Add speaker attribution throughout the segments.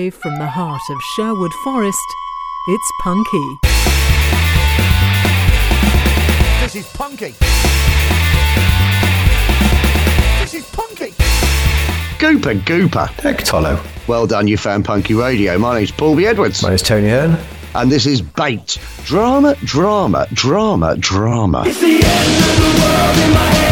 Speaker 1: Live from the heart of Sherwood Forest, it's Punky.
Speaker 2: This is Punky. This is Punky.
Speaker 3: Gooper Gooper.
Speaker 4: Tolo.
Speaker 3: Well done, you fan Punky Radio. My name's Paul B. Edwards.
Speaker 4: My name's Tony Hearn.
Speaker 3: And this is Bait. Drama, drama, drama, drama.
Speaker 5: It's the end of the world in my head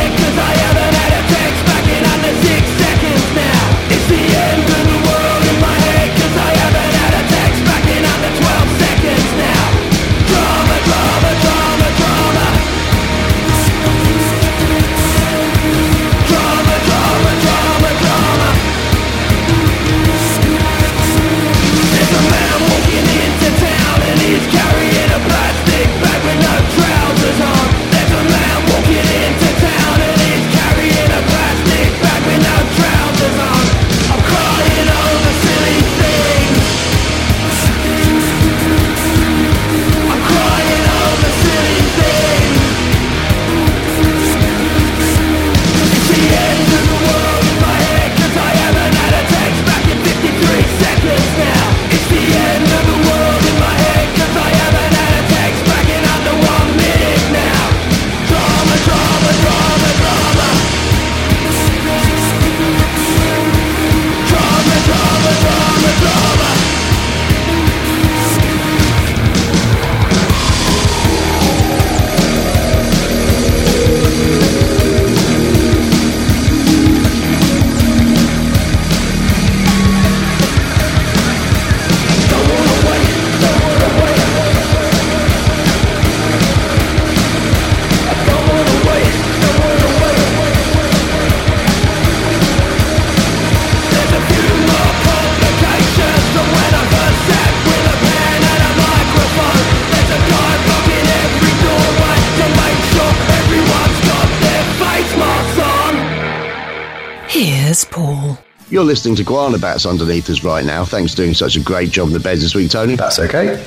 Speaker 3: You're listening to Guana Batz underneath us right now. Thanks for doing such a great job in the beds this week, Tony.
Speaker 4: That's okay.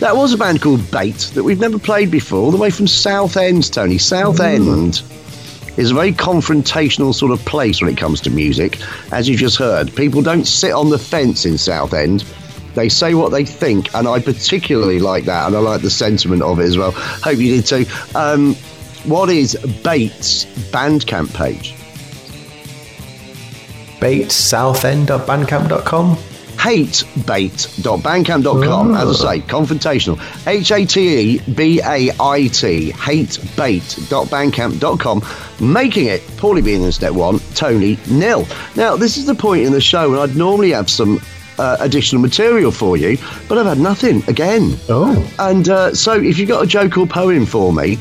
Speaker 3: That was a band called Bait that we've never played before, all the way from Southend, Tony. Southend is a very confrontational sort of place when it comes to music. As you just heard, people don't sit on the fence in Southend. They say what they think, and I particularly like that, and I like the sentiment of it as well. Hope you did too. Um, what is Bait's Bandcamp page?
Speaker 4: BaitSouthend.bandcamp.com.
Speaker 3: hatebait.bandcamp.com. As I say, confrontational. H A T E B A I T, hatebait.bandcamp.com. Making it, Paulie being in step one, Tony nil. Now, this is the point in the show when I'd normally have some. Uh, additional material for you, but I've had nothing again.
Speaker 4: Oh.
Speaker 3: And uh, so, if you've got a joke or poem for me,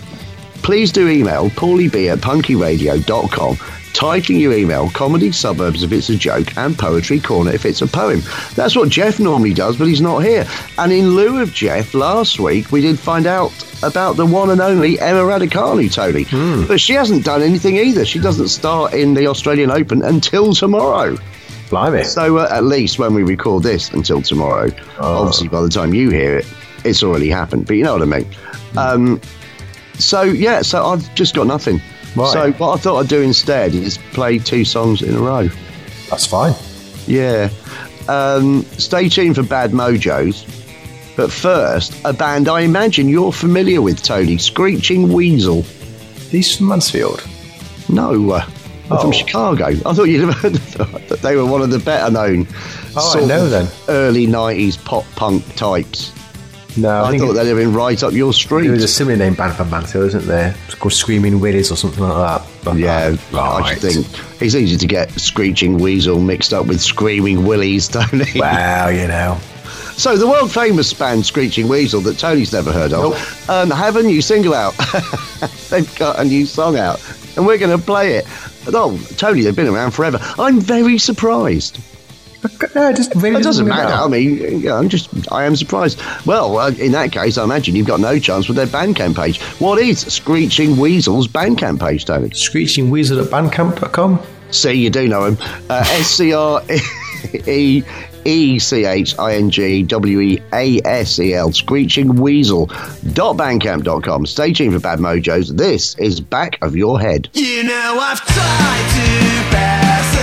Speaker 3: please do email paulieb at punkyradio.com titling your email comedy suburbs if it's a joke and poetry corner if it's a poem that's what jeff normally does but he's not here and in lieu of jeff last week we did find out about the one and only emma Raducanu tony but she hasn't done anything either she doesn't start in the australian open until tomorrow
Speaker 4: Blimey.
Speaker 3: so uh, at least when we record this until tomorrow, obviously by the time you hear it, it's already happened. But you know what I mean. Um, so yeah, so I've just got nothing.
Speaker 4: Right.
Speaker 3: So what I thought I'd do instead is play two songs in a row.
Speaker 4: That's fine.
Speaker 3: Yeah. Um, stay tuned for Bad Mojos. But first, a band I imagine you're familiar with, Tony, Screeching Weasel.
Speaker 4: These from Mansfield.
Speaker 3: No, uh,
Speaker 4: Oh.
Speaker 3: from Chicago. I thought you'd have heard that they were one of the better known
Speaker 4: Oh, I know
Speaker 3: of
Speaker 4: then.
Speaker 3: early 90s pop punk types.
Speaker 4: No, I,
Speaker 3: I,
Speaker 4: think
Speaker 3: thought
Speaker 4: it,
Speaker 3: they'd have been right up your street.
Speaker 4: there was a similar name band Mansfield, isn't there? It's called Screaming Willies or something like that. But,
Speaker 3: yeah,
Speaker 4: uh,
Speaker 3: I
Speaker 4: right.
Speaker 3: should think it's easy to get Screeching Weasel mixed up with Screaming Willies, Tony.
Speaker 4: Well, you know.
Speaker 3: So the world famous band Screeching Weasel that Tony's never heard of um, have a new single out. they've got a new song out, and we're going to play it. Oh, Tony, they've been around forever. I'm very surprised.
Speaker 4: No, it just really
Speaker 3: It doesn't matter. I mean, you know, I'm just, I am surprised. Well, uh, in that case, I imagine you've got no chance with their Bandcamp page. What is Screeching Weasel's Bandcamp page, Tony?
Speaker 4: Screeching Weasel at bandcamp.com.
Speaker 3: See, you do know him. Uh, S C R E E C H I N G W E A S E L, Screeching Weasel. Bandcamp.com. Stay tuned for Bad Mojos. This is Back of Your Head.
Speaker 5: You know I've tried to pacify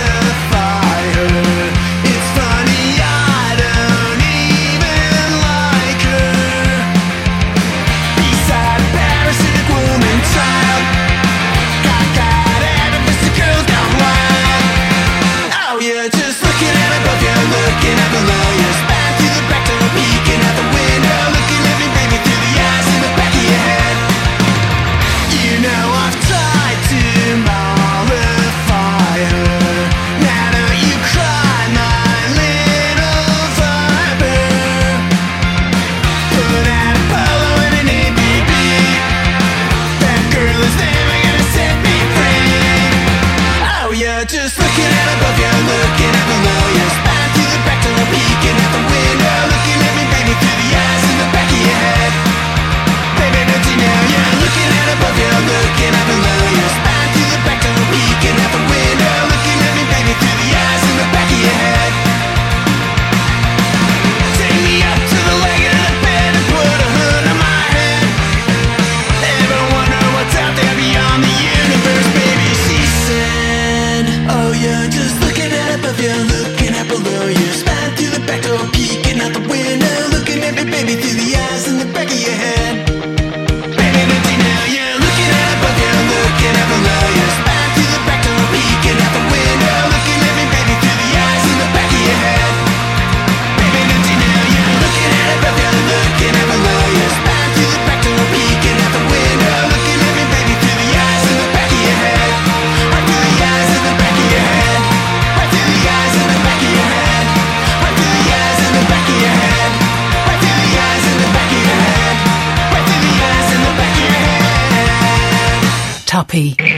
Speaker 1: puppy.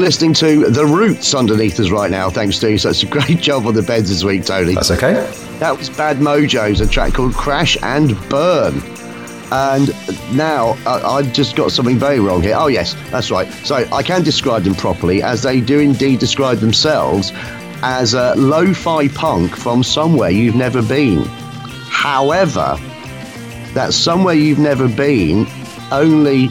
Speaker 3: Listening to The Roots underneath us right now, thanks to you. So it's a great job on the beds this week, Tony.
Speaker 4: That's okay.
Speaker 3: That was Bad Mojo's, a track called Crash and Burn. And now I, I've just got something very wrong here. Oh, yes, that's right. So I can describe them properly, as they do indeed describe themselves as a lo fi punk from somewhere you've never been. However, that somewhere you've never been only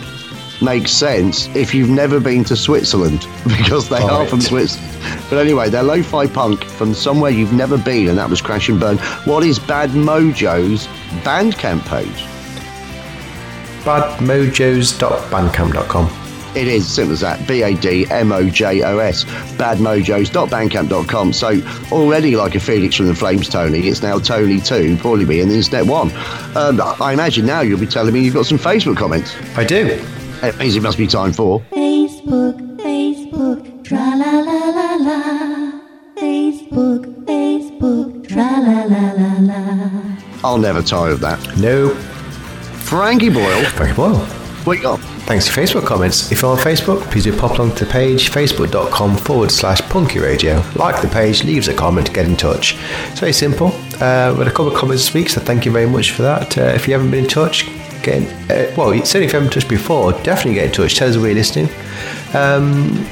Speaker 3: makes sense if you've never been to Switzerland because they are
Speaker 4: Right.
Speaker 3: from Switzerland. But anyway, they're lo-fi punk from somewhere you've never been, and that was Crash and Burn. What is Bad Mojo's Bandcamp page?
Speaker 4: Badmojos.bandcamp.com.
Speaker 3: It is simple as that. B A D M O J O S. Badmojos.bandcamp.com. So already like a Felix from the Flames, Tony. It's now Tony two, Paulie B, and the Internet one. Um, I imagine now you'll be telling me you've got some Facebook comments.
Speaker 4: I do.
Speaker 3: It means it must be time for.
Speaker 6: Facebook, Facebook, tra la la la la. Facebook, Facebook, tra la la la la.
Speaker 3: I'll never tire of that.
Speaker 4: No.
Speaker 3: Frankie Boyle.
Speaker 4: Very well.
Speaker 3: What you got?
Speaker 4: Thanks for Facebook comments. If you're on Facebook, please do pop along to the page, facebook.com forward slash punky radio. Like the page, leaves a comment, get in touch. It's very simple. Uh, we had a couple of comments this week, so thank you very much for that. Uh, if you haven't been in touch, get in, uh, well, certainly if you haven't in before, definitely get in touch. Tell us where you're listening. Um,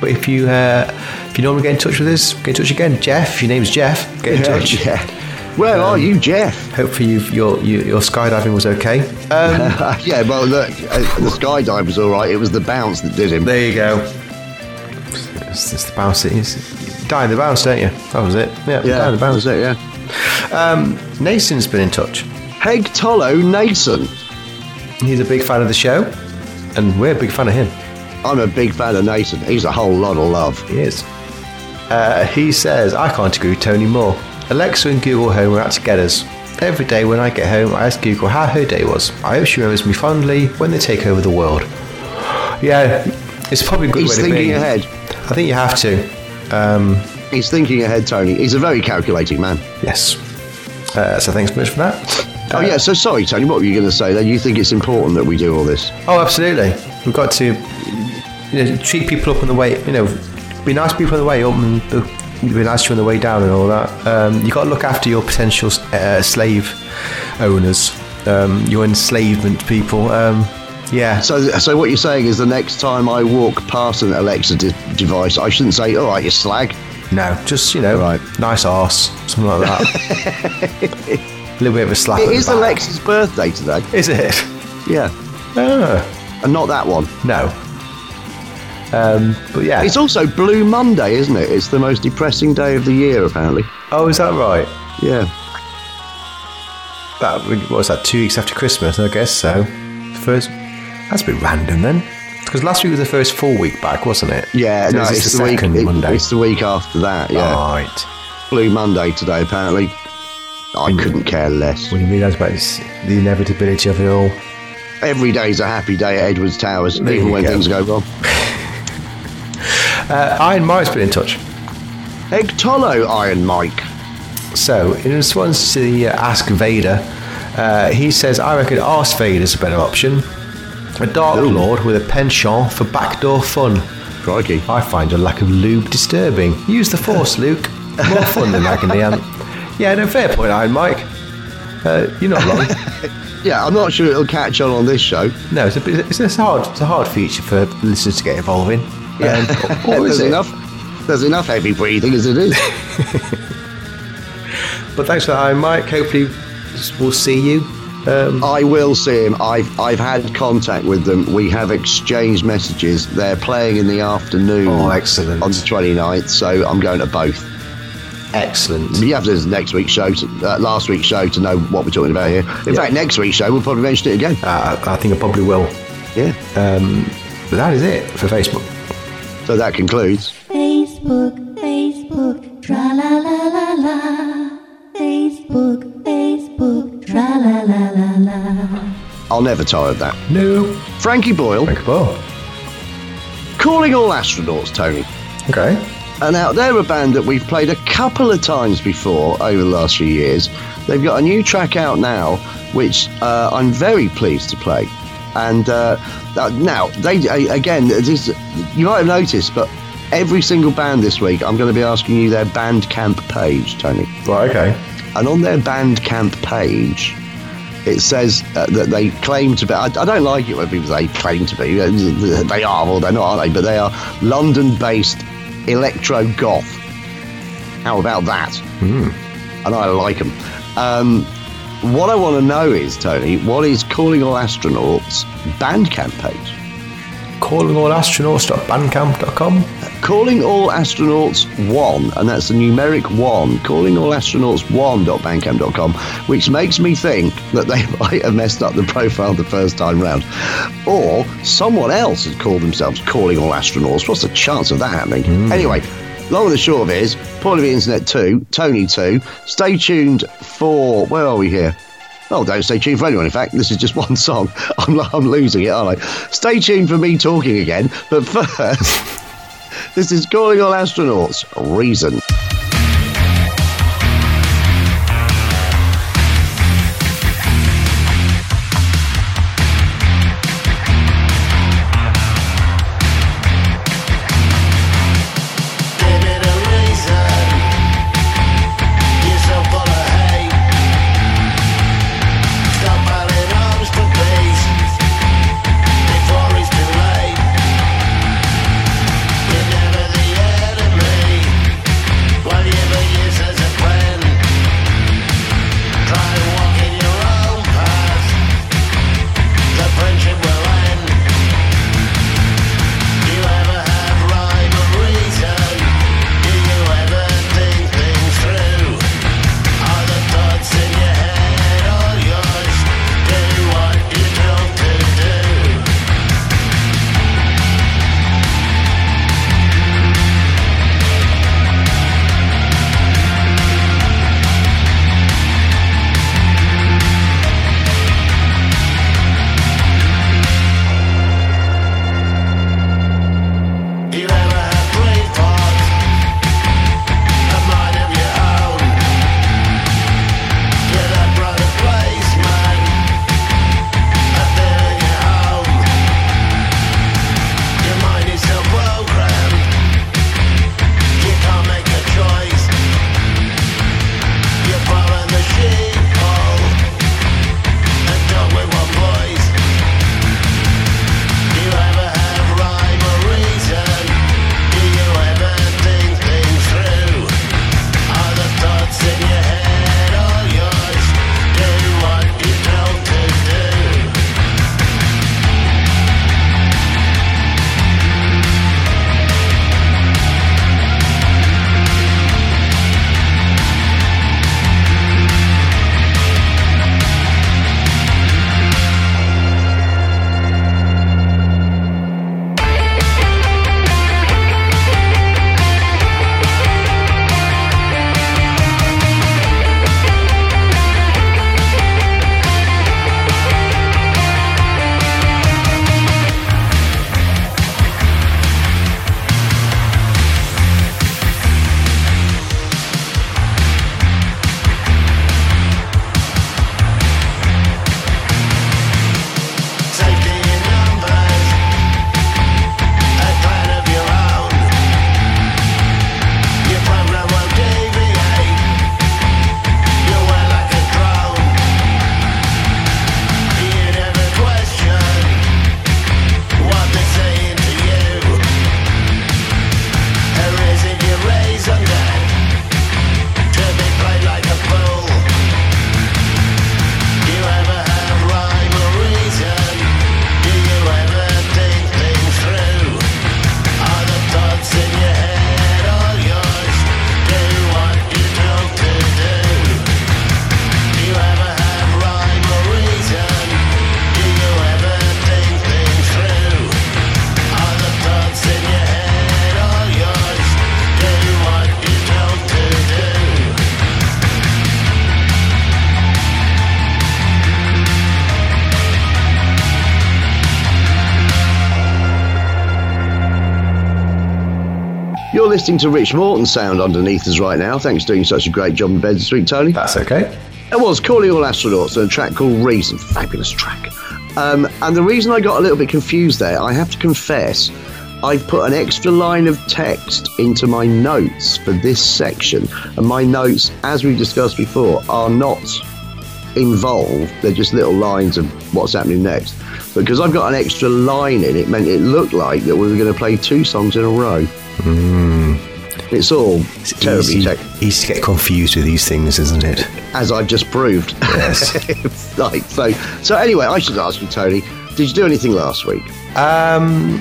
Speaker 4: but if you uh, if you normally get in touch with us, get in touch again. Jeff, your name's Jeff, get in touch.
Speaker 3: Yeah. Where are you, Jeff?
Speaker 4: Hopefully you've, your, you, your skydiving was okay. Um,
Speaker 3: yeah, well, look, uh, the skydive was all right. It was the bounce that did him.
Speaker 4: There you go. It's, it's the bounce. It's die in the bounce, don't you? That was it. Yeah, die in the bounce.
Speaker 3: That's it, yeah.
Speaker 4: Um, Nason's been in touch.
Speaker 3: Heg Tollo Nason.
Speaker 4: He's a big fan of the show, and we're a big fan of him.
Speaker 3: I'm a big fan of Nathan. He's a whole lot of love.
Speaker 4: He is. Uh, he says, I can't agree with Tony more. Alexa and Google Home are out to get us. Every day when I get home, I ask Google how her day was. I hope she remembers me fondly when they take over the world. Yeah, it's probably a good
Speaker 3: He's
Speaker 4: way to
Speaker 3: thinking
Speaker 4: be.
Speaker 3: ahead.
Speaker 4: I think you have to. Um,
Speaker 3: He's thinking ahead, Tony. He's a very calculating man.
Speaker 4: yes. Uh, so thanks very much for that.
Speaker 3: Oh, yeah, so sorry, Tony. What were you going to say then? You think it's important that we do all this?
Speaker 4: Oh, absolutely. We've got to you know, treat people up on the way, you know, be nice to people on the way up and be nice to you on the way down and all that. Um, you've got to look after your potential uh, slave owners, um, your enslavement people. Um, yeah.
Speaker 3: So, so what you're saying is the next time I walk past an Alexa de- device, I shouldn't say, all right, you slag.
Speaker 4: No, just, you know,
Speaker 3: Right.
Speaker 4: nice ass, something like that. little bit of a slap
Speaker 3: It is. Alexa's birthday today.
Speaker 4: Is it?
Speaker 3: Yeah.
Speaker 4: Ah,
Speaker 3: And not that one.
Speaker 4: no. Um, but yeah.
Speaker 3: It's also Blue Monday, isn't it? It's the most depressing day of the year, apparently.
Speaker 4: oh, is that right?
Speaker 3: Yeah.
Speaker 4: That what was that? Two weeks after Christmas, I guess so. First, that's a bit random then, because last week was the first full week back, wasn't it?
Speaker 3: Yeah,
Speaker 4: So
Speaker 3: no, it's
Speaker 4: the,
Speaker 3: the, week.
Speaker 4: second
Speaker 3: it-
Speaker 4: Monday.
Speaker 3: it's the week after that. Yeah,
Speaker 4: Right.
Speaker 3: Blue Monday today, apparently. I couldn't care less.
Speaker 4: When you realise about this, the inevitability of it all.
Speaker 3: Every day's a happy day at Edwards Towers,
Speaker 4: There
Speaker 3: even when
Speaker 4: go.
Speaker 3: things go wrong.
Speaker 4: Uh, Iron Mike's been in touch.
Speaker 3: Egg Tolo, Iron Mike.
Speaker 4: So, in response to the uh, Ask Vader, uh, he says, I reckon Arse Vader's a better option. A Dark
Speaker 3: Ooh.
Speaker 4: Lord with a penchant for backdoor fun.
Speaker 3: Crikey.
Speaker 4: I find a lack of lube disturbing. Use the Force, Luke. More fun than ant. Yeah, no, fair point, Iron Mike. Uh, you're not wrong.
Speaker 3: Yeah, I'm not sure it'll catch on on this show.
Speaker 4: No, it's a, bit- it's, it's a hard, it's a hard feature for listeners to get involved in.
Speaker 3: Yeah.
Speaker 4: Um, or is
Speaker 3: there's
Speaker 4: it?
Speaker 3: enough. There's enough heavy breathing as it is.
Speaker 4: But thanks for that, Iron Mike. Hopefully, we'll see you. Um,
Speaker 3: I will see him. I've I've had contact with them. We have exchanged messages. They're playing in the afternoon.
Speaker 4: Oh, excellent.
Speaker 3: On the 29th, so I'm going to both.
Speaker 4: Excellent.
Speaker 3: You have to listen to next week's show, to, uh, last week's show, to know what we're talking about here. In
Speaker 4: Yeah.
Speaker 3: fact, next week's show we'll probably mention it again.
Speaker 4: Uh, I think I probably will.
Speaker 3: Yeah.
Speaker 4: But that is it for Facebook.
Speaker 3: So that concludes.
Speaker 6: Facebook, Facebook, tra la la la la. Facebook, Facebook, tra la la la la.
Speaker 3: I'll never tire of that.
Speaker 4: No.
Speaker 3: Frankie Boyle
Speaker 4: Thank you, Paul.
Speaker 3: calling all astronauts, Tony.
Speaker 4: Okay.
Speaker 3: And now they're a band that we've played a couple of times before over the last few years. They've got a new track out now, which uh, I'm very pleased to play. And uh, uh, now they uh, again, this, you might have noticed, but every single band this week, I'm going to be asking you their Bandcamp page, Tony.
Speaker 4: Right, okay.
Speaker 3: And on their Bandcamp page, it says uh, that they claim to be. I, I don't like it when people say claim to be. Uh, They are, or they're not, are they? But they are London-based electro goth. How about that? And I like them. Um, what I want to know is, Tony, what is Calling All Astronauts Bandcamp page?
Speaker 4: Callingalastronauts.bandcamp.com.
Speaker 3: Calling All Astronauts 1, and that's the numeric 1, Calling All Astronauts 1.bandcamp.com, which makes me think that they might have messed up the profile the first time round. Or someone else has called themselves Calling All Astronauts. What's the chance of that happening? Hmm. Anyway, long and the short of it is, Paul of the Internet 2, Tony 2, stay tuned for, where are we here? Oh, don't stay tuned for anyone. In fact, this is just one song. I'm, I'm losing it, aren't I? Stay tuned for me talking again. But first, this is Calling All Astronauts. Reason. Listening to Rich Morton sound underneath us right now. Thanks for doing such a great job in bed this week, Tony.
Speaker 4: That's okay.
Speaker 3: It was Calling All Astronauts and a track called Reason. Fabulous track. Um, and the reason I got a little bit confused there, I have to confess, I've put an extra line of text into my notes for this section. And my notes, as we discussed before, are not involved. They're just little lines of what's happening next. Because I've got an extra line in, it meant it looked like that we were going to play two songs in a row. It's all
Speaker 4: It's
Speaker 3: terribly
Speaker 4: easy,
Speaker 3: tech
Speaker 4: easy to get confused with these things, isn't it?
Speaker 3: as I've just proved.
Speaker 4: Yes.
Speaker 3: like so. So anyway, I should ask you, Tony. Did you do anything last week?
Speaker 4: Um,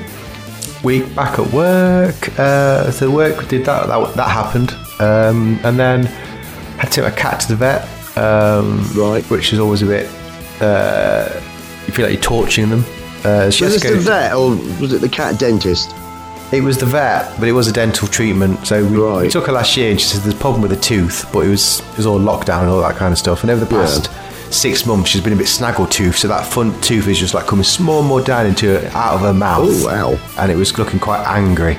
Speaker 4: week back at work. Uh, so work did that. That, that happened, um, and then had to take my cat to the vet. Um,
Speaker 3: Right.
Speaker 4: which is always a bit. Uh, you feel like you're torturing them. Uh,
Speaker 3: Was this the vet or was it the cat dentist?
Speaker 4: It was the vet, but it was a dental treatment. So we, we took her last year, and she said there's a problem with the tooth, but it was it was all lockdown and all that kind of stuff. And over the
Speaker 3: Yeah.
Speaker 4: past six months, she's been a bit snaggle tooth, so that front tooth is just like coming more and more down into her, out of her mouth.
Speaker 3: Oh, wow.
Speaker 4: And it was looking quite angry.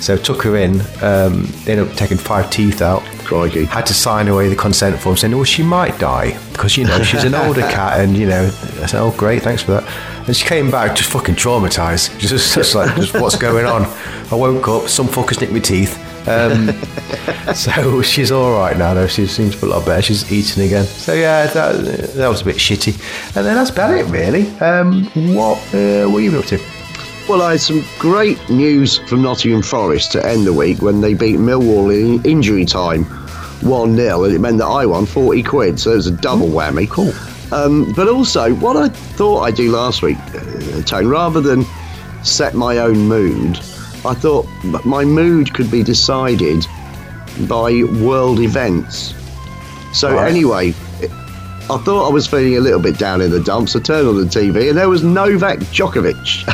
Speaker 4: So took her in. Um, ended up taking five teeth out.
Speaker 3: Crikey.
Speaker 4: Had to sign away the consent form saying, "Oh, she might die because you know she's an older cat." And you know, I said, "Oh, great, thanks for that." And she came back just fucking traumatized. Just, just like, just what's going on? I woke up, some fuckers nicked my teeth. Um, so she's all right now, though. She seems a lot better. She's eating again. So yeah, that, that was a bit shitty. And then that's about it, really. Um, what uh, what are you been up to?
Speaker 3: Well, I had some great news from Nottingham Forest to end the week when they beat Millwall in injury time 1 0, and it meant that I won 40 quid, so it was a double whammy.
Speaker 4: Cool.
Speaker 3: Um, but also, what I thought I'd do last week, uh, Tone, rather than set my own mood, I thought my mood could be decided by world events. So,
Speaker 4: Right.
Speaker 3: anyway, I thought I was feeling a little bit down in the dumps. I turned on the TV and there was Novak Djokovic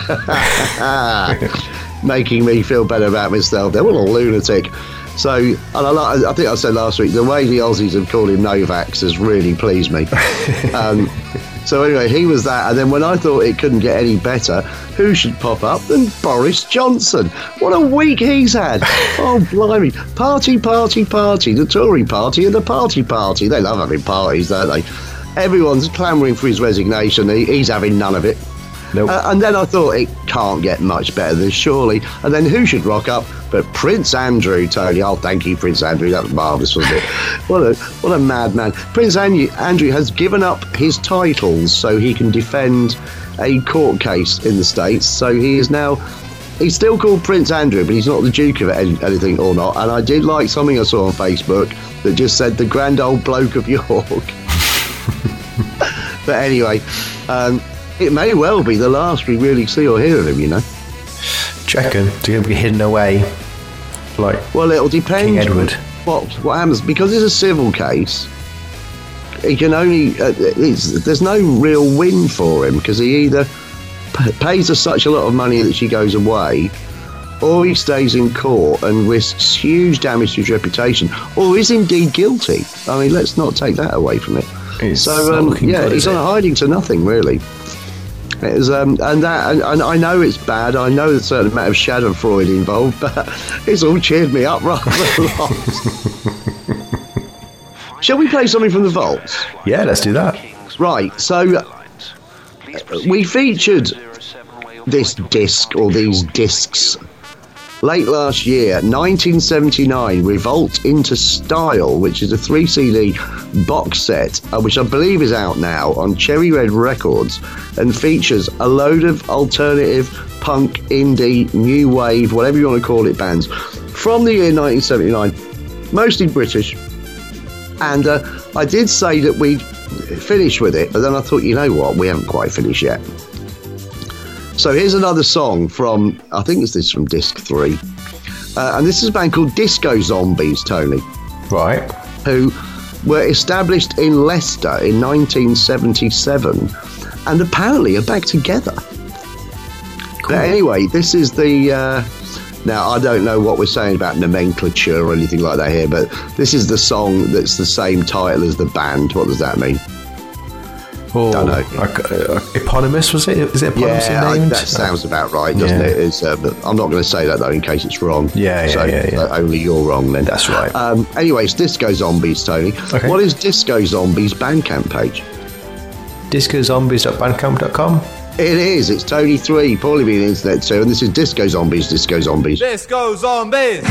Speaker 3: making me feel better about myself. There was a lunatic. So, and I, like- I think I said last week, the way the Aussies have called him Novaks has really pleased me. um, so anyway, he was that, and then when I thought it couldn't get any better, who should pop up than Boris Johnson? What a week he's had! Oh blimey, party, party, party, the Tory party and the party party. They love having parties, don't they? Everyone's clamouring for his resignation. He, he's having none of it.
Speaker 4: Nope.
Speaker 3: Uh, and then I thought it can't get much better than surely. And then who should rock up but Prince Andrew, Tony? Oh, thank you, Prince Andrew. That was marvellous, wasn't it? what a what a madman. Prince Andrew, Andrew has given up his titles so he can defend a court case in the states. So he is now. He's still called Prince Andrew, but he's not the Duke of any- anything or not. And I did like something I saw on Facebook that just said the grand old bloke of York. but anyway, um, it may well be the last we really see or hear of him, you know.
Speaker 4: Do you reckon? Do you be hidden away? Like,
Speaker 3: Well, it'll depend.
Speaker 4: King Edward.
Speaker 3: What what happens because it's a civil case. He can only. Uh, it's, there's no real win for him because he either p- pays her such a lot of money that she goes away, or he stays in court and risks huge damage to his reputation, or is indeed guilty. I mean, let's not take that away from it.
Speaker 4: It's
Speaker 3: so um, yeah, he's on a hiding to nothing really. Is, um, and that, and, and I know it's bad. I know there's a certain amount of shadow Schadenfreude involved, but it's all cheered me up rather a lot. Shall we play something from the vaults?
Speaker 4: yeah, let's do that.
Speaker 3: Right. So uh, we featured this disc or these discs late last year, 1979, Revolt into Style, which is a three CD box set, uh, which I believe is out now on Cherry Red Records, and features a load of alternative punk, indie, new wave, whatever you want to call it, bands from the year 1979, mostly British. And uh, I did say that we'd finish with it, but then I thought, you know what, we haven't quite finished yet. So here's another song from, I think it's this from disc three. Uh, and this is a band called Disco Zombies, Tony,
Speaker 4: Right.
Speaker 3: who were established in Leicester in 1977 and apparently are back together. But anyway, this is the. Uh, now, I don't know what we're saying about nomenclature or anything like that here, but this is the song that's the same title as the band. What does that mean?
Speaker 4: Or
Speaker 3: Don't know.
Speaker 4: like, uh, eponymous was it? Is it eponymously
Speaker 3: Yeah, I- that sounds about right, doesn't
Speaker 4: Yeah.
Speaker 3: it? It's, uh, but I'm not going to say that though, in case it's wrong.
Speaker 4: Yeah, yeah,
Speaker 3: so
Speaker 4: yeah, yeah.
Speaker 3: uh, only you're wrong then.
Speaker 4: That's right.
Speaker 3: Um, anyways, Disco Zombies, Tony.
Speaker 4: Okay.
Speaker 3: What is Disco Zombies Bandcamp page?
Speaker 4: discozombies.bandcamp.com.
Speaker 3: It is. It's Tony Three, Paulie being Internet Two, and this is Disco Zombies. Disco Zombies.
Speaker 2: Disco zombies.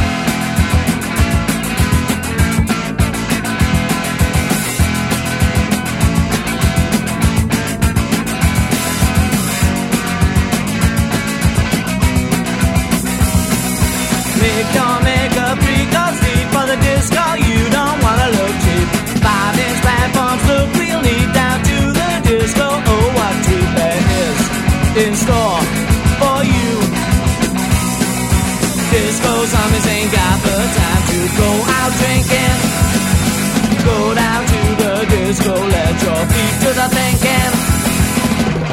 Speaker 5: In store for you. Disco zombies ain't got the time to go out drinking. Go down to the disco, let your feet do the thinking.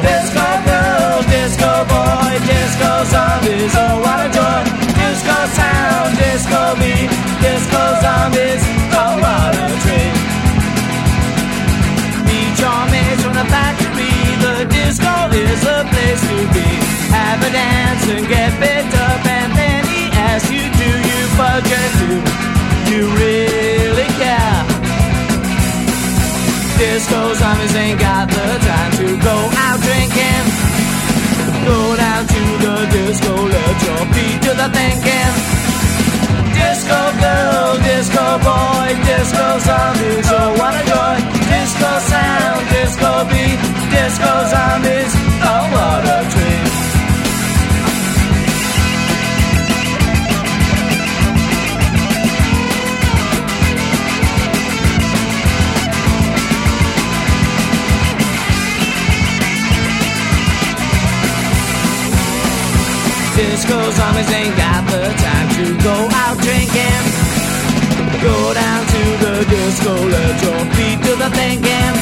Speaker 5: Disco girl, disco boy, disco zombies, oh what a joy. Disco sound, disco beat, disco zombies, oh what a treat. Meet your mates from the factory, the disco is the and get bit up and then he asks you, do you forget to, you really care? Disco zombies ain't got the time to go out drinking. Go down to the disco, let your feet do the thinking. Disco girl, disco boy, disco zombies, oh what a joy. Disco sound, disco beat, disco zombies, oh what a treat. Disco zombies ain't got the time to go out drinking. Go down to the disco, let your feet do the thinking.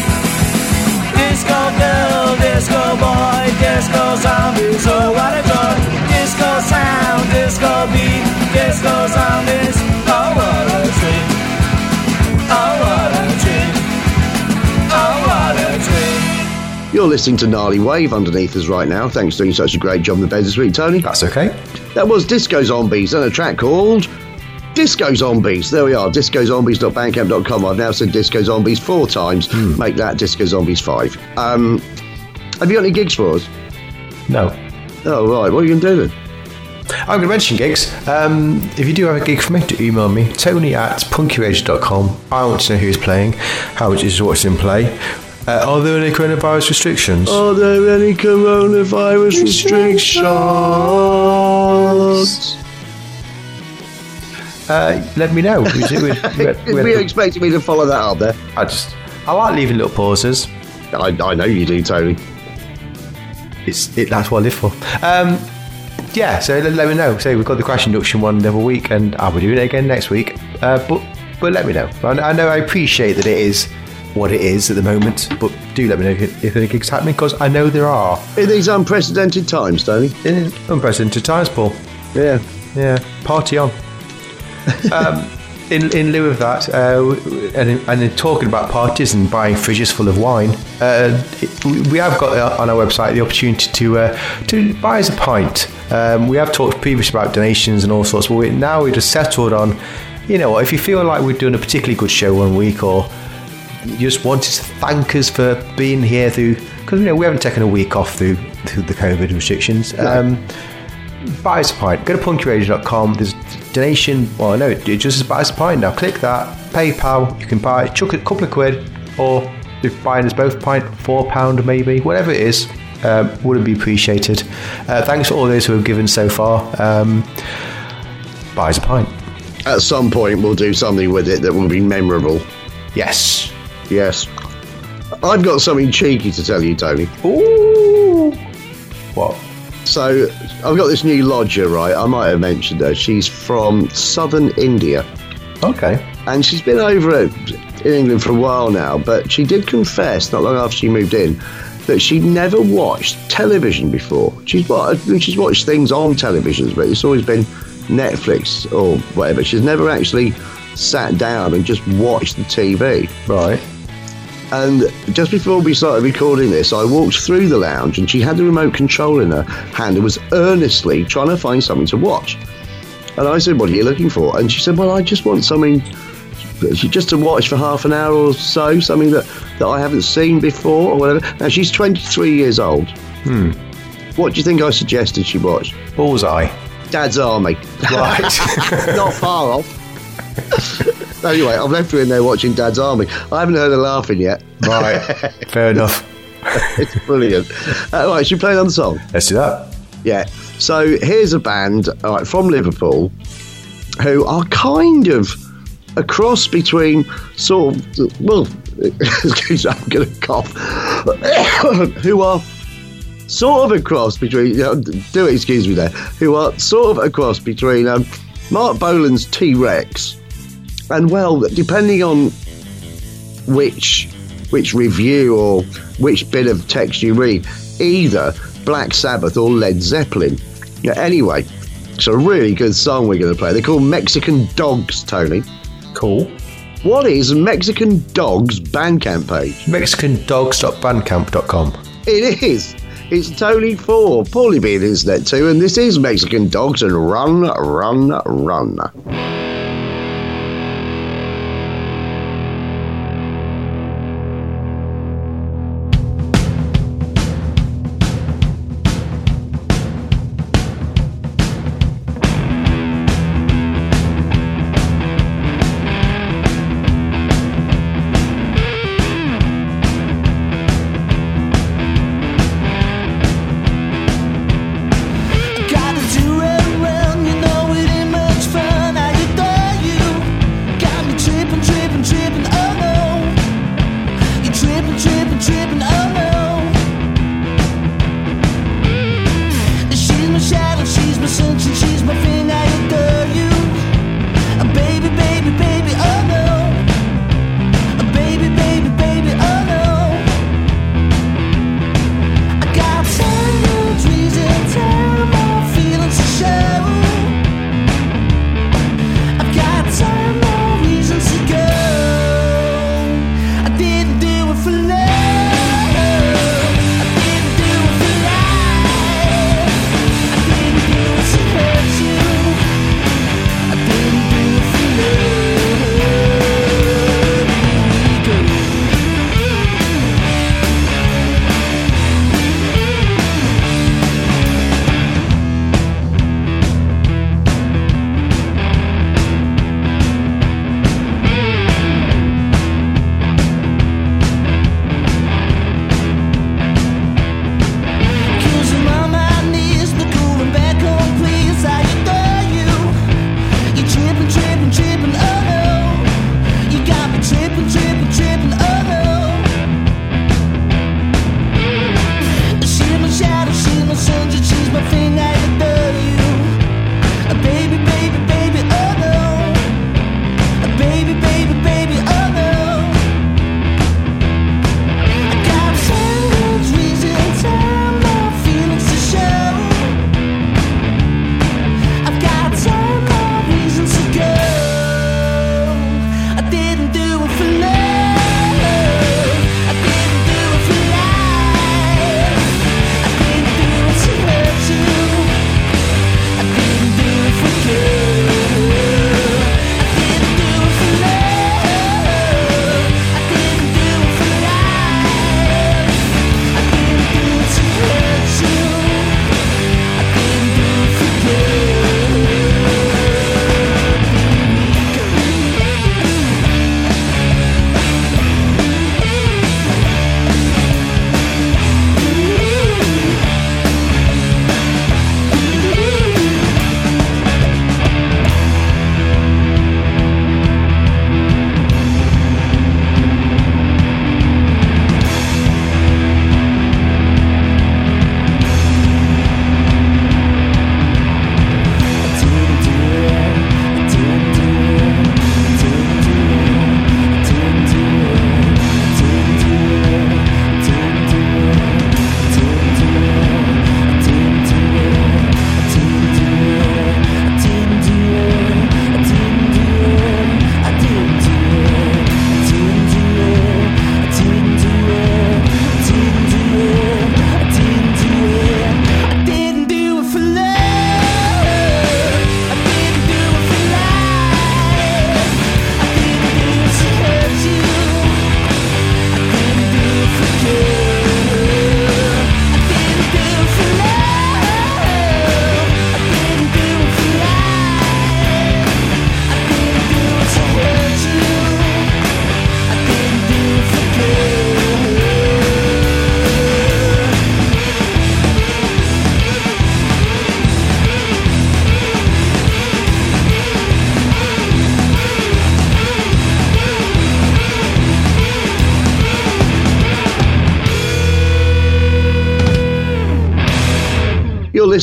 Speaker 5: Disco girl, disco boy, disco zombies, oh what a joy. Disco sound, disco beat, disco zombies, oh what a treat.
Speaker 3: You're listening to Gnarly Wave underneath us right now. Thanks for doing such a great job in the bed this week, Tony.
Speaker 4: That's okay.
Speaker 3: That was Disco Zombies and a track called Disco Zombies. There we are, discozombies.bandcamp.com. I've now said Disco Zombies four times. Make that Disco Zombies five. Um, have you got any gigs for us?
Speaker 4: No.
Speaker 3: Oh, right. What are you going to do then?
Speaker 4: I'm going to mention gigs. Um, if you do have a gig for me, do email me, tony at punkyrage.com. I want to know who's playing, how much is watching them play. Uh, are there any coronavirus restrictions?
Speaker 3: Are there any coronavirus restrictions?
Speaker 4: Uh, let me know. We- we- we- we-
Speaker 3: Were you expecting me to follow that up there?
Speaker 4: I just, I like leaving little pauses.
Speaker 3: I, I know you do, Tony.
Speaker 4: It's it, that's what I live for. Um, yeah, so let, let me know. So we've got the crash induction one the other week, and I'll be doing it again next week. Uh, but but let me know. I, I know I appreciate that it is what it is at the moment, but do let me know if, if any gigs happening because I know there are.
Speaker 3: In these unprecedented times, Tony.
Speaker 4: In unprecedented times, Paul.
Speaker 3: Yeah.
Speaker 4: Yeah, party on. um, in, in lieu of that, uh, and, in, and in talking about parties and buying fridges full of wine, uh, we- have got on our website the opportunity to uh, to buy us a pint. Um, we have talked previously about donations and all sorts, but we, now we've just settled on, you know, what, if you feel like we're doing a particularly good show one week or just wanted to thank us for being here through, because you know we haven't taken a week off through through the COVID restrictions. Um, buy us a pint. Go to punkyradio.com. There's donation. Well, no, it just says buy us a pint now. Click that. PayPal. You can buy chuck a couple of quid, or if buying us both pint, four pound maybe, whatever it is, um, would be appreciated. Uh, thanks for all those who have given so far. Um, buy us a pint.
Speaker 3: At some point, we'll do something with it that will be memorable.
Speaker 4: Yes.
Speaker 3: Yes. I've got something cheeky to tell you, Tony.
Speaker 4: Ooh. What?
Speaker 3: So, I've got this new lodger, right? I might have mentioned her. She's from southern India.
Speaker 4: Okay.
Speaker 3: and she's been over in England for a while now, but she did confess not long after she moved in that she'd never watched television before. She's watched, she's watched things on televisions, but it's always been Netflix or whatever. She's never actually sat down and just watched the TV.
Speaker 4: Right.
Speaker 3: And just before we started recording this, I walked through the lounge and she had the remote control in her hand and was earnestly trying to find something to watch. And I said, What are you looking for? And she said, Well, I just want something just to watch for half an hour or so, something that, that I haven't seen before or whatever. Now, she's 23 years old.
Speaker 4: Hmm.
Speaker 3: What do you think I suggested she watch?
Speaker 4: Bullseye.
Speaker 3: Dad's Army.
Speaker 4: Right.
Speaker 3: Not far off. anyway, I've left her in there watching Dad's Army. I haven't heard her laughing yet.
Speaker 4: Right. Fair enough.
Speaker 3: It's brilliant. Uh, right, should we play another song?
Speaker 4: Let's do that.
Speaker 3: Yeah. So here's a band all right, from Liverpool who are kind of a cross between sort of, well, excuse me, I'm going to cough, who are sort of a cross between, you know, do excuse me there, who are sort of a cross between um, Marc Bolan's T Rex and, well, depending on which which review or which bit of text you read, either Black Sabbath or Led Zeppelin. Yeah, anyway, it's a really good song we're going to play. They're called Mexican Dogs, Tony.
Speaker 4: Cool.
Speaker 3: What is Mexican Dogs Bandcamp page?
Speaker 4: MexicanDogs.bandcamp.com.
Speaker 3: It is. It's Tony Four, Paulie B on the internet too, and this is Mexican Dogs and Run, Run, Run.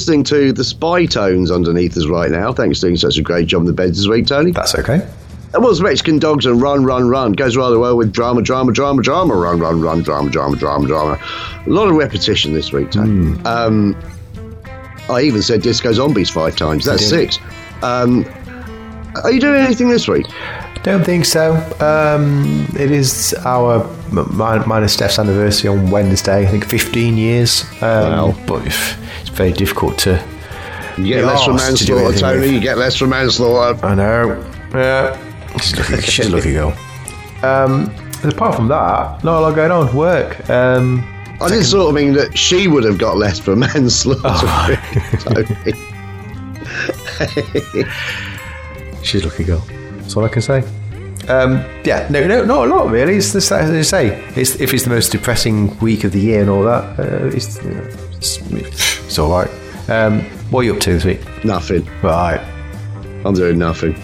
Speaker 3: Listening to the spy tones underneath us right now. Thanks for doing such a great job in the beds this week, Tony.
Speaker 4: That's okay.
Speaker 3: That was Mexican Dogs and Run, Run, Run. Goes rather well with drama, drama, drama, drama, run, run, run, drama, drama, drama, drama. A lot of repetition this week, Tony. Um, I even said Disco Zombies five times. That's six. Um, are you doing anything this week?
Speaker 4: Don't think so. Um, it is our m- mine, mine and Steph's anniversary on Wednesday. I think 15 years. Um,
Speaker 3: Wow.
Speaker 4: But if- very difficult to.
Speaker 3: You get less from
Speaker 4: asked to do
Speaker 3: manslaughter,
Speaker 4: anything
Speaker 3: Tony.
Speaker 4: with.
Speaker 3: You get less from manslaughter.
Speaker 4: I know. Yeah. She's a lucky, she's a lucky girl. Um, apart from that, not a lot going on. Work. Um,
Speaker 3: I did sort of mean that she would have got less for manslaughter.
Speaker 4: Oh.
Speaker 3: Tony.
Speaker 4: She's a lucky girl. That's all I can say. Um, yeah, no, no, not a lot really. It's just as I say. It's, if it's the most depressing week of the year and all that, uh, it's, you know, it's, it's all right. Um, what are you up to this week?
Speaker 3: Nothing.
Speaker 4: Right.
Speaker 3: I'm doing nothing.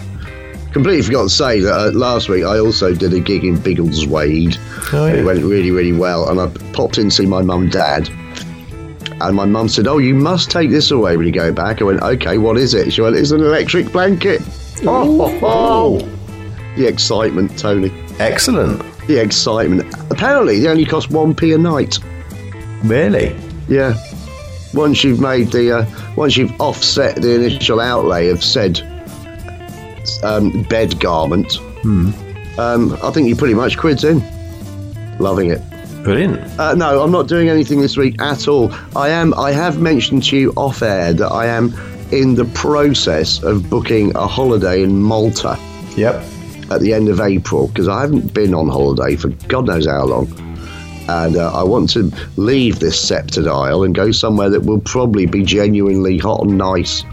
Speaker 3: Completely forgot to say that uh, last week I also did a gig in Biggleswade.
Speaker 4: Oh, yeah.
Speaker 3: It went really, really well, and I popped in to see my mum and dad. And my mum said, "Oh, you must take this away when you go back." I went, "Okay, what is it?" She went, "It's an electric blanket." Oh, oh, the excitement, Tony.
Speaker 4: Excellent.
Speaker 3: The excitement. Apparently, they only cost one p a night.
Speaker 4: Really?
Speaker 3: Yeah. Once you've made the, uh, once you've offset the initial outlay of said um, bed garment, um, I think you're pretty much quids in. Loving it.
Speaker 4: Brilliant.
Speaker 3: Uh, no, I'm not doing anything this week at all. I am. I have mentioned to you off air that I am in the process of booking a holiday in Malta
Speaker 4: Yep.
Speaker 3: at the end of April because I haven't been on holiday for God knows how long. And uh, I want to leave this sceptred isle and go somewhere that will probably be genuinely hot and nice.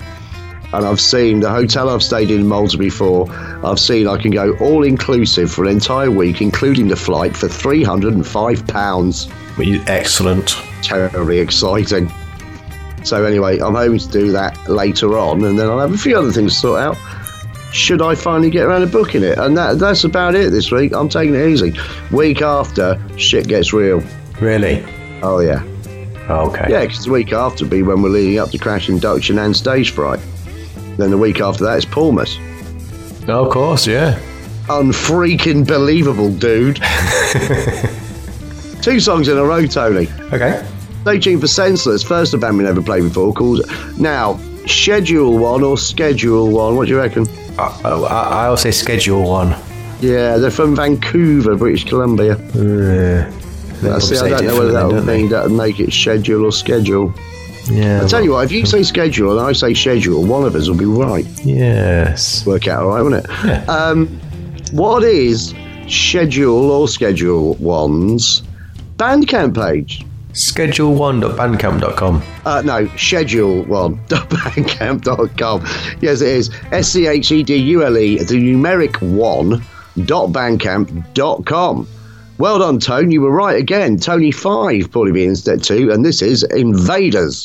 Speaker 3: And I've seen the hotel I've stayed in Malta before. I've seen I can go all inclusive for an entire week, including the flight, for three hundred and five pounds.
Speaker 4: Excellent.
Speaker 3: Terribly exciting. So anyway, I'm hoping to do that later on, and then I'll have a few other things to sort out. Should I finally get around to booking it? And that, that's about it this week. I'm taking it easy. Week after, shit gets real.
Speaker 4: Really?
Speaker 3: Oh yeah, oh,
Speaker 4: Okay.
Speaker 3: yeah. Because the week after will be when we're leading up to Crash Induction and Stage Fright. Then the week after that is Palmas.
Speaker 4: Oh, of course, yeah.
Speaker 3: Unfreaking believable, dude. Two songs in a row, Tony.
Speaker 4: Okay.
Speaker 3: Stay tuned for Senseless, first a band we never played before, called now Schedule One or Schedule One. What do you reckon?
Speaker 4: I, I, I'll say schedule one.
Speaker 3: Yeah, they're from Vancouver, British Columbia.
Speaker 4: Uh,
Speaker 3: I see. I don't know whether that would mean that make it schedule or schedule.
Speaker 4: Yeah.
Speaker 3: I tell you what, if you say schedule and I say schedule, one of us will be right.
Speaker 4: Yes.
Speaker 3: Work out all right, won't it?
Speaker 4: Yeah.
Speaker 3: Um, what is schedule or schedule one's Bandcamp page?
Speaker 4: Schedule1.bandcamp.com.
Speaker 3: Uh, no, schedule one. bandcamp.com. Yes, it is. S C H E D U L E, the numeric one, dot bandcamp.com. Well done, Tone. You were right again. Tony 5, probably be instead 2, and this is Invaders.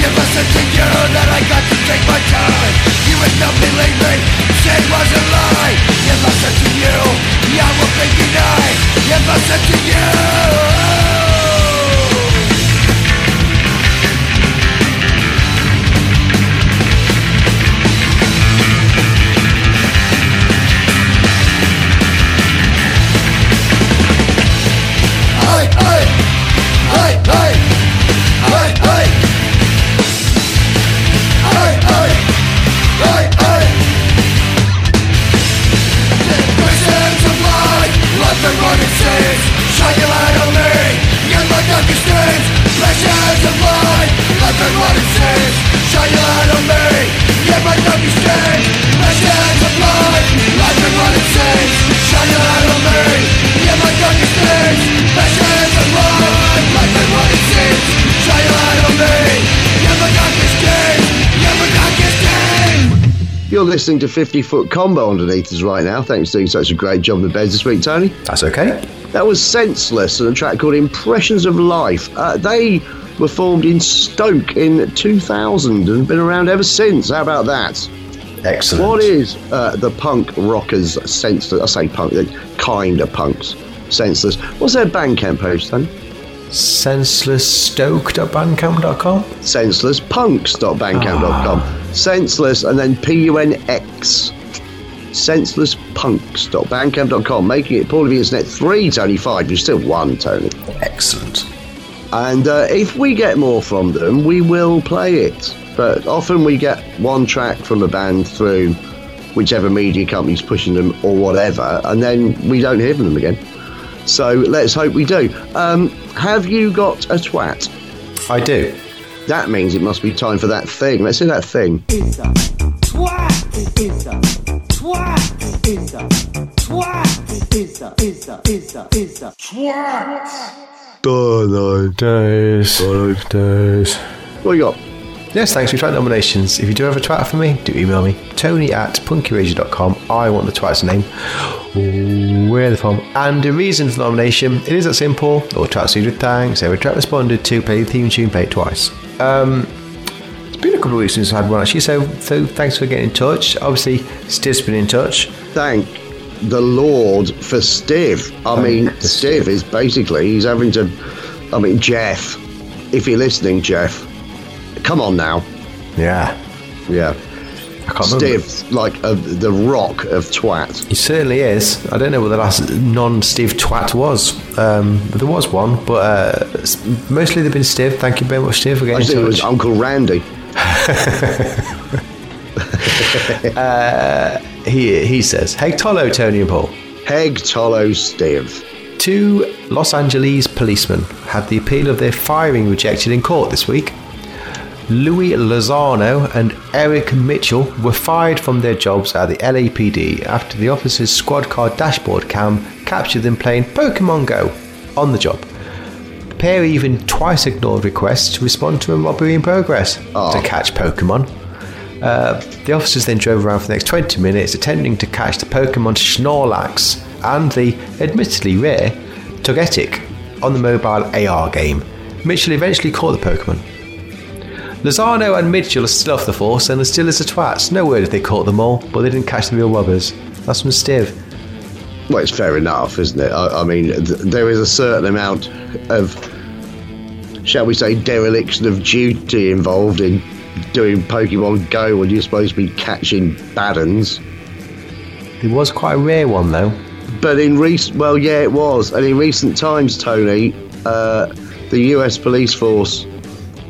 Speaker 5: I said to you that I got to take my time You would not believe me, say it was a lie I said to you, I will be denied I said to you
Speaker 3: listening to 50 Foot Combo underneath us right now. Thanks for doing such a great job in the beds this week, Tony.
Speaker 4: That's okay.
Speaker 3: That was Senseless and a track called Impressions of Life. Uh, they were formed in Stoke in 2000 and been around ever since. How about that?
Speaker 4: Excellent.
Speaker 3: What is uh, the punk rockers senseless? I say punk, kind of punks. Senseless. What's their Bandcamp page then?
Speaker 4: senselessstoke.bandcamp.com.
Speaker 3: Senselesspunks.bandcamp.com. Senseless and then P U N X. Senselesspunks.bandcamp.com. Making it Paul of the Internet three, Tony five. You're still one, Tony.
Speaker 4: Excellent.
Speaker 3: And uh, if we get more from them, we will play it. But often we get one track from a band through whichever media company's pushing them or whatever, and then we don't hear from them again. So let's hope we do. Um, have you got a twat?
Speaker 4: I do.
Speaker 3: That means it must be time for that thing. Let's see that thing.
Speaker 7: is a twat is a twat is a twat is a is a a is a
Speaker 4: Days. Days.
Speaker 3: What you got?
Speaker 4: Yes, thanks for your twat nominations. If you do have a twat for me, do email me. Tony at punkyradio.com. I want the twat's name. Where they're from. And the reason for the nomination, it is that simple. Or twats with thanks. Every twat responded to, play the theme tune, play it twice. Um, it's been a couple of weeks since I had one actually, so, so thanks for getting in touch. Obviously, Steve's been in touch.
Speaker 3: Thank the Lord for Stiv. I mean,
Speaker 4: the
Speaker 3: Stiv is basically, he's having to. I mean, Jeff, if you're listening, Jeff, come on now.
Speaker 4: Yeah.
Speaker 3: Yeah.
Speaker 4: I can't remember.
Speaker 3: Like uh, the rock of twat.
Speaker 4: He certainly is. I don't know what the last non-Steve twat was. Um, but there was one, but uh, mostly they've been Steve. Thank you very much, Steve, for getting I
Speaker 3: think it was. Uncle Randy.
Speaker 4: He, he says, Hey Tolo, Tony and Paul.
Speaker 3: Heg Tolo Steve.
Speaker 4: Two Los Angeles policemen had the appeal of their firing rejected in court this week. Louis Lozano and Eric Mitchell were fired from their jobs at the LAPD after the officer's squad car dashboard cam captured them playing Pokemon Go on the job. The pair even twice ignored requests to respond to a robbery in progress to catch Pokemon. Uh, the officers then drove around for the next 20 minutes attempting to catch the Pokemon Snorlax and the admittedly rare Togetic on the mobile AR game. Mitchell eventually caught the Pokemon. Lozano and Mitchell are still off the force and are still as a twats. No word if they caught them all, but they didn't catch the real robbers. That's from Steve.
Speaker 3: Well, it's fair enough, isn't it? I, I mean, th- there is a certain amount of, shall we say, dereliction of duty involved in doing Pokemon Go when you're supposed to be catching bad
Speaker 4: It was quite a rare one though.
Speaker 3: But in recent, well, yeah, it was. And in recent times, Tony, uh, the US police force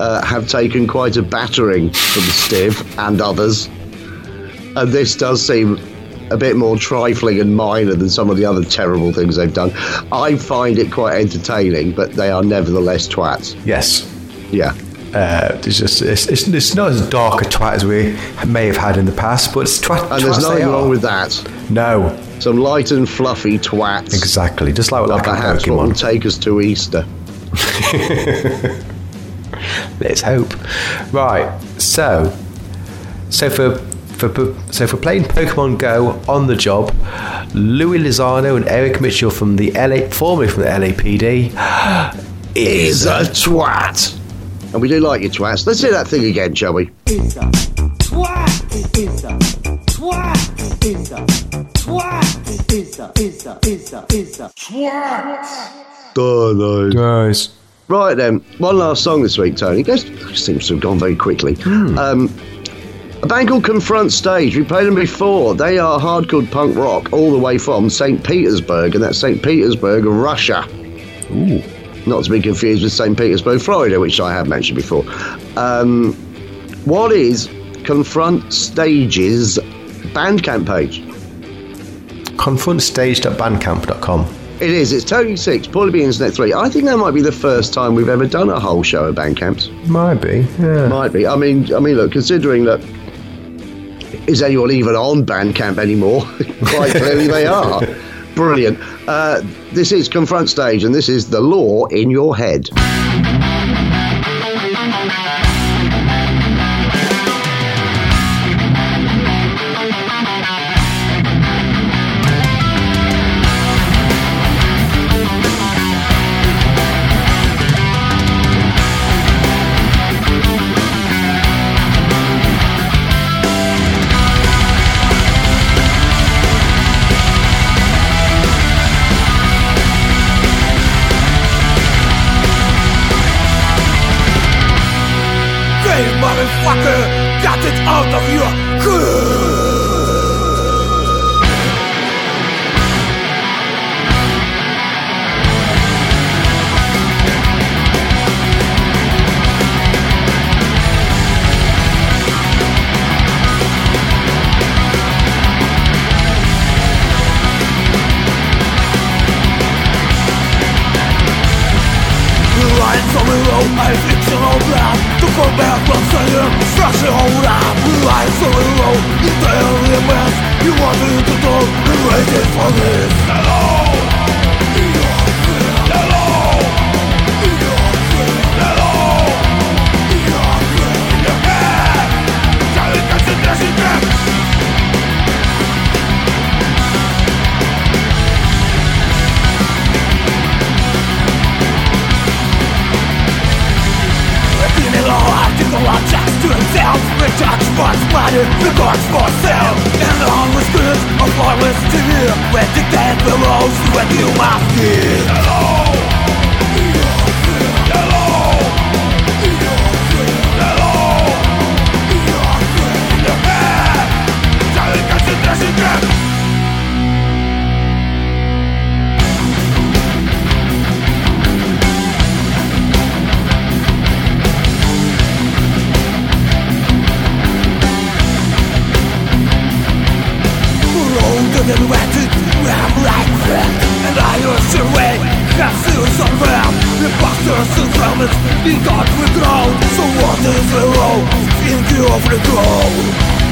Speaker 3: uh, have taken quite a battering from Stiv and others. And this does seem a bit more trifling and minor than some of the other terrible things they've done. I find it quite entertaining, but they are nevertheless twats.
Speaker 4: Yes.
Speaker 3: Yeah.
Speaker 4: Uh, it's just it's, it's, it's not as dark a twat as we may have had in the past, but it's twat.
Speaker 3: And there's nothing wrong with that.
Speaker 4: No,
Speaker 3: Some light and fluffy twats.
Speaker 4: exactly. Just like,
Speaker 3: Like
Speaker 4: like a
Speaker 3: perhaps what will take us to Easter.
Speaker 4: Let's hope. Right. So, so for for so for playing Pokemon Go on the job, Louis Lozano and Eric Mitchell from the LA, formerly from the LAPD, is
Speaker 3: a twat. And we do like you twats. Let's do that thing again, shall we?
Speaker 7: Is a twat. Is a twat. Is a twat. Is a is a is a is a twat.
Speaker 4: Nice.
Speaker 3: Right then, one last song this week, Tony. Goes seems to have gone very quickly. Um, a band called Confront Stage. We played them before. They are hardcore punk rock all the way from St. Petersburg, and that's St. Petersburg, Russia.
Speaker 4: Ooh.
Speaker 3: Not to be confused with St. Petersburg, Florida, which I have mentioned before. Um, what is Confront Stage's Bandcamp page?
Speaker 4: Confrontstage.bandcamp.com.
Speaker 3: It is. It's Tony Six, Paulie B Internet Three. I think that might be the first time we've ever done a whole show of Bandcamps.
Speaker 4: Might be. Yeah.
Speaker 3: Might be. I mean, I mean, look, considering that, is anyone even on Bandcamp anymore? Quite clearly, they are. Brilliant. Uh, this is Confront Stage, and this is the law in your head.
Speaker 5: You wanted to do, and waited for this Hello! Hello! Hello! Article objects to himself Rejects one's body, regards for self or flawless to him When the you must Hello! Helmets Be got withdrawn So what is the road In view of the goal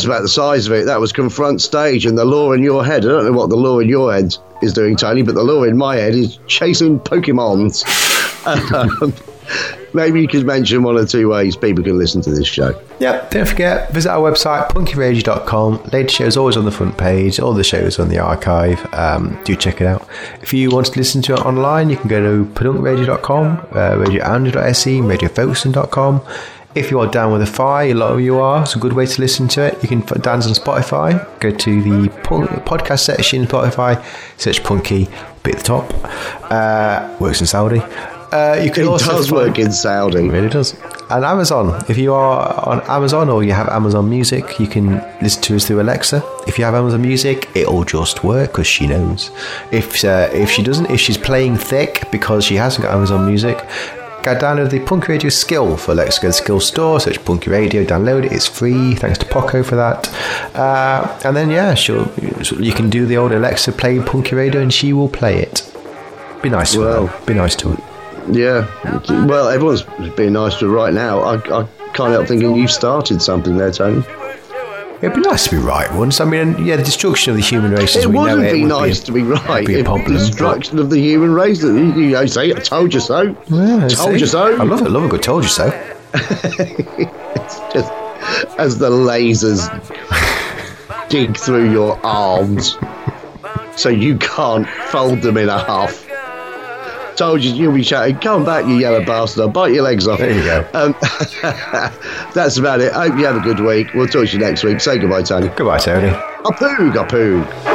Speaker 3: That's about the size of it. That was confront stage, and the law in your head. I don't know what the law in your head is doing, Tony, but the law in my head is chasing Pokemons. Um, maybe you could mention one or two ways people can listen to this show.
Speaker 4: Yeah, don't forget, visit our website, punkyradio.com. Latest shows always on the front page, all the shows on the archive. Um, do check it out. If you want to listen to it online, you can go to pedunkradio.com, uh, radioandrew.se, radiofocusing.com. If you are down with a Fi, a lot of you are, it's a good way to listen to it. You can dance on Spotify, go to the podcast section, Spotify, search Punky, bit at the top. Uh, works in Saudi. Uh, you can
Speaker 3: It
Speaker 4: also
Speaker 3: does work in Saudi.
Speaker 4: it really does. And Amazon. If you are on Amazon or you have Amazon Music, you can listen to us through Alexa. If you have Amazon Music, it'll just work because she knows. If uh, if she doesn't, if she's playing thick because she hasn't got Amazon Music, go download the Punky Radio skill for Alexa. Go skill store, search Punky Radio, download it. It's free. Thanks to Poco for that. Uh, and then yeah, sure, you can do the old Alexa play Punky Radio, and she will play it. Be nice to
Speaker 3: Well.
Speaker 4: her. Be nice to her.
Speaker 3: Yeah. Well, everyone's being nice to her right now. I, I can't help thinking you've started something there, Tony.
Speaker 4: It'd be nice to be right once. I mean, yeah, the destruction of the human race
Speaker 3: It
Speaker 4: we
Speaker 3: wouldn't
Speaker 4: it
Speaker 3: be
Speaker 4: would
Speaker 3: nice
Speaker 4: a-
Speaker 3: to be right.
Speaker 4: be a
Speaker 3: be
Speaker 4: problem,
Speaker 3: destruction of the human race. You, know, say, I told you so.
Speaker 4: Yeah,
Speaker 3: told
Speaker 4: see?
Speaker 3: you so.
Speaker 4: I love it. Love a good told you so.
Speaker 3: Just as the lasers dig through your arms so you can't fold them in half. Told you you'll be shouting, come back, you yellow bastard, I'll bite your legs off.
Speaker 4: There you go.
Speaker 3: Um, that's about it. I Hope you have a good week. We'll talk to you next week. Say goodbye, Tony.
Speaker 4: Goodbye, Tony.
Speaker 3: A poog, a poog.